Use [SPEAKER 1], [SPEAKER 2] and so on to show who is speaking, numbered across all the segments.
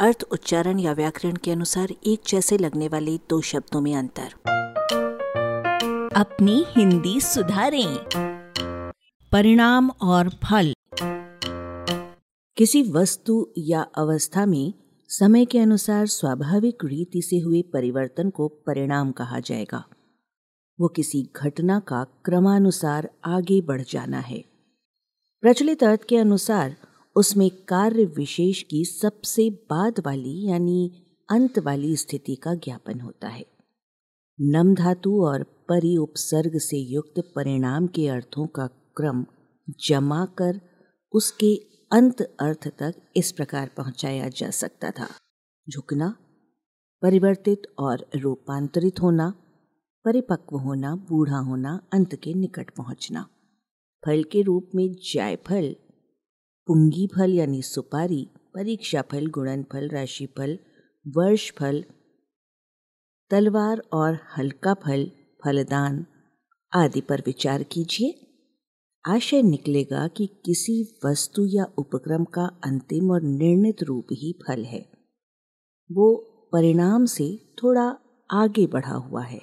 [SPEAKER 1] अर्थ उच्चारण या व्याकरण के अनुसार एक जैसे लगने वाले दो शब्दों में अंतर।
[SPEAKER 2] अपनी हिंदी सुधारें। परिणाम और फल।
[SPEAKER 1] किसी वस्तु या अवस्था में समय के अनुसार स्वाभाविक रीति से हुए परिवर्तन को परिणाम कहा जाएगा। वो किसी घटना का क्रमानुसार आगे बढ़ जाना है। प्रचलित अर्थ के अनुसार उसमें कार्य विशेष की सबसे बाद वाली, यानी अंत वाली स्थिति का ज्ञापन होता है। नम धातु और परि उपसर्ग से युक्त परिणाम के अर्थों का क्रम जमा कर उसके अंत अर्थ तक इस प्रकार पहुँचाया जा सकता था। झुकना, परिवर्तित और रूपांतरित होना, परिपक्व होना, बूढ़ा होना, अंत के निकट पहुँचना। फल के रूप में जायफल पुंगी फल यानी सुपारी परीक्षा फल गुणन फल राशि फल वर्ष फल तलवार और हल्का फल फलदान आदि पर विचार कीजिए। आशय निकलेगा कि किसी वस्तु या उपक्रम का अंतिम और निर्णित रूप ही फल है। वो परिणाम से थोड़ा आगे बढ़ा हुआ है,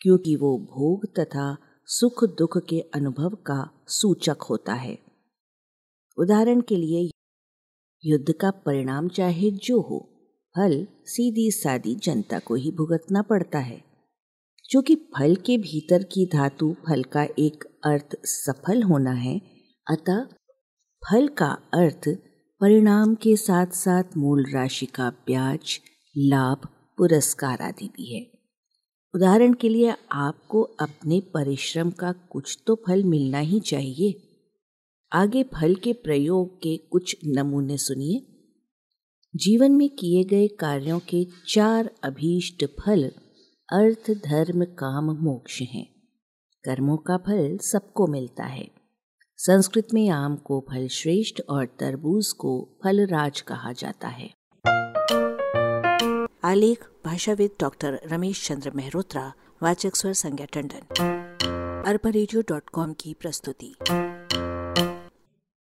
[SPEAKER 1] क्योंकि वो भोग तथा सुख दुख के अनुभव का सूचक होता है। उदाहरण के लिए, युद्ध का परिणाम चाहे जो हो, फल सीधी सादी जनता को ही भुगतना पड़ता है। क्योंकि फल के भीतर की धातु फल का एक अर्थ सफल होना है, अतः फल का अर्थ परिणाम के साथ साथ मूल राशि का ब्याज, लाभ, पुरस्कार आदि भी है। उदाहरण के लिए, आपको अपने परिश्रम का कुछ तो फल मिलना ही चाहिए। आगे फल के प्रयोग के कुछ नमूने सुनिए। जीवन में किए गए कार्यों के चार अभीष्ट फल, अर्थ, धर्म, काम, मोक्ष हैं। कर्मों का फल सबको मिलता है। संस्कृत में आम को फल श्रेष्ठ और तरबूज को फलराज कहा जाता है। आलेख, भाषाविद डॉक्टर रमेश चंद्र मेहरोत्रा, वाचक स्वर संज्ञा टंडन। अरबा की प्रस्तुति।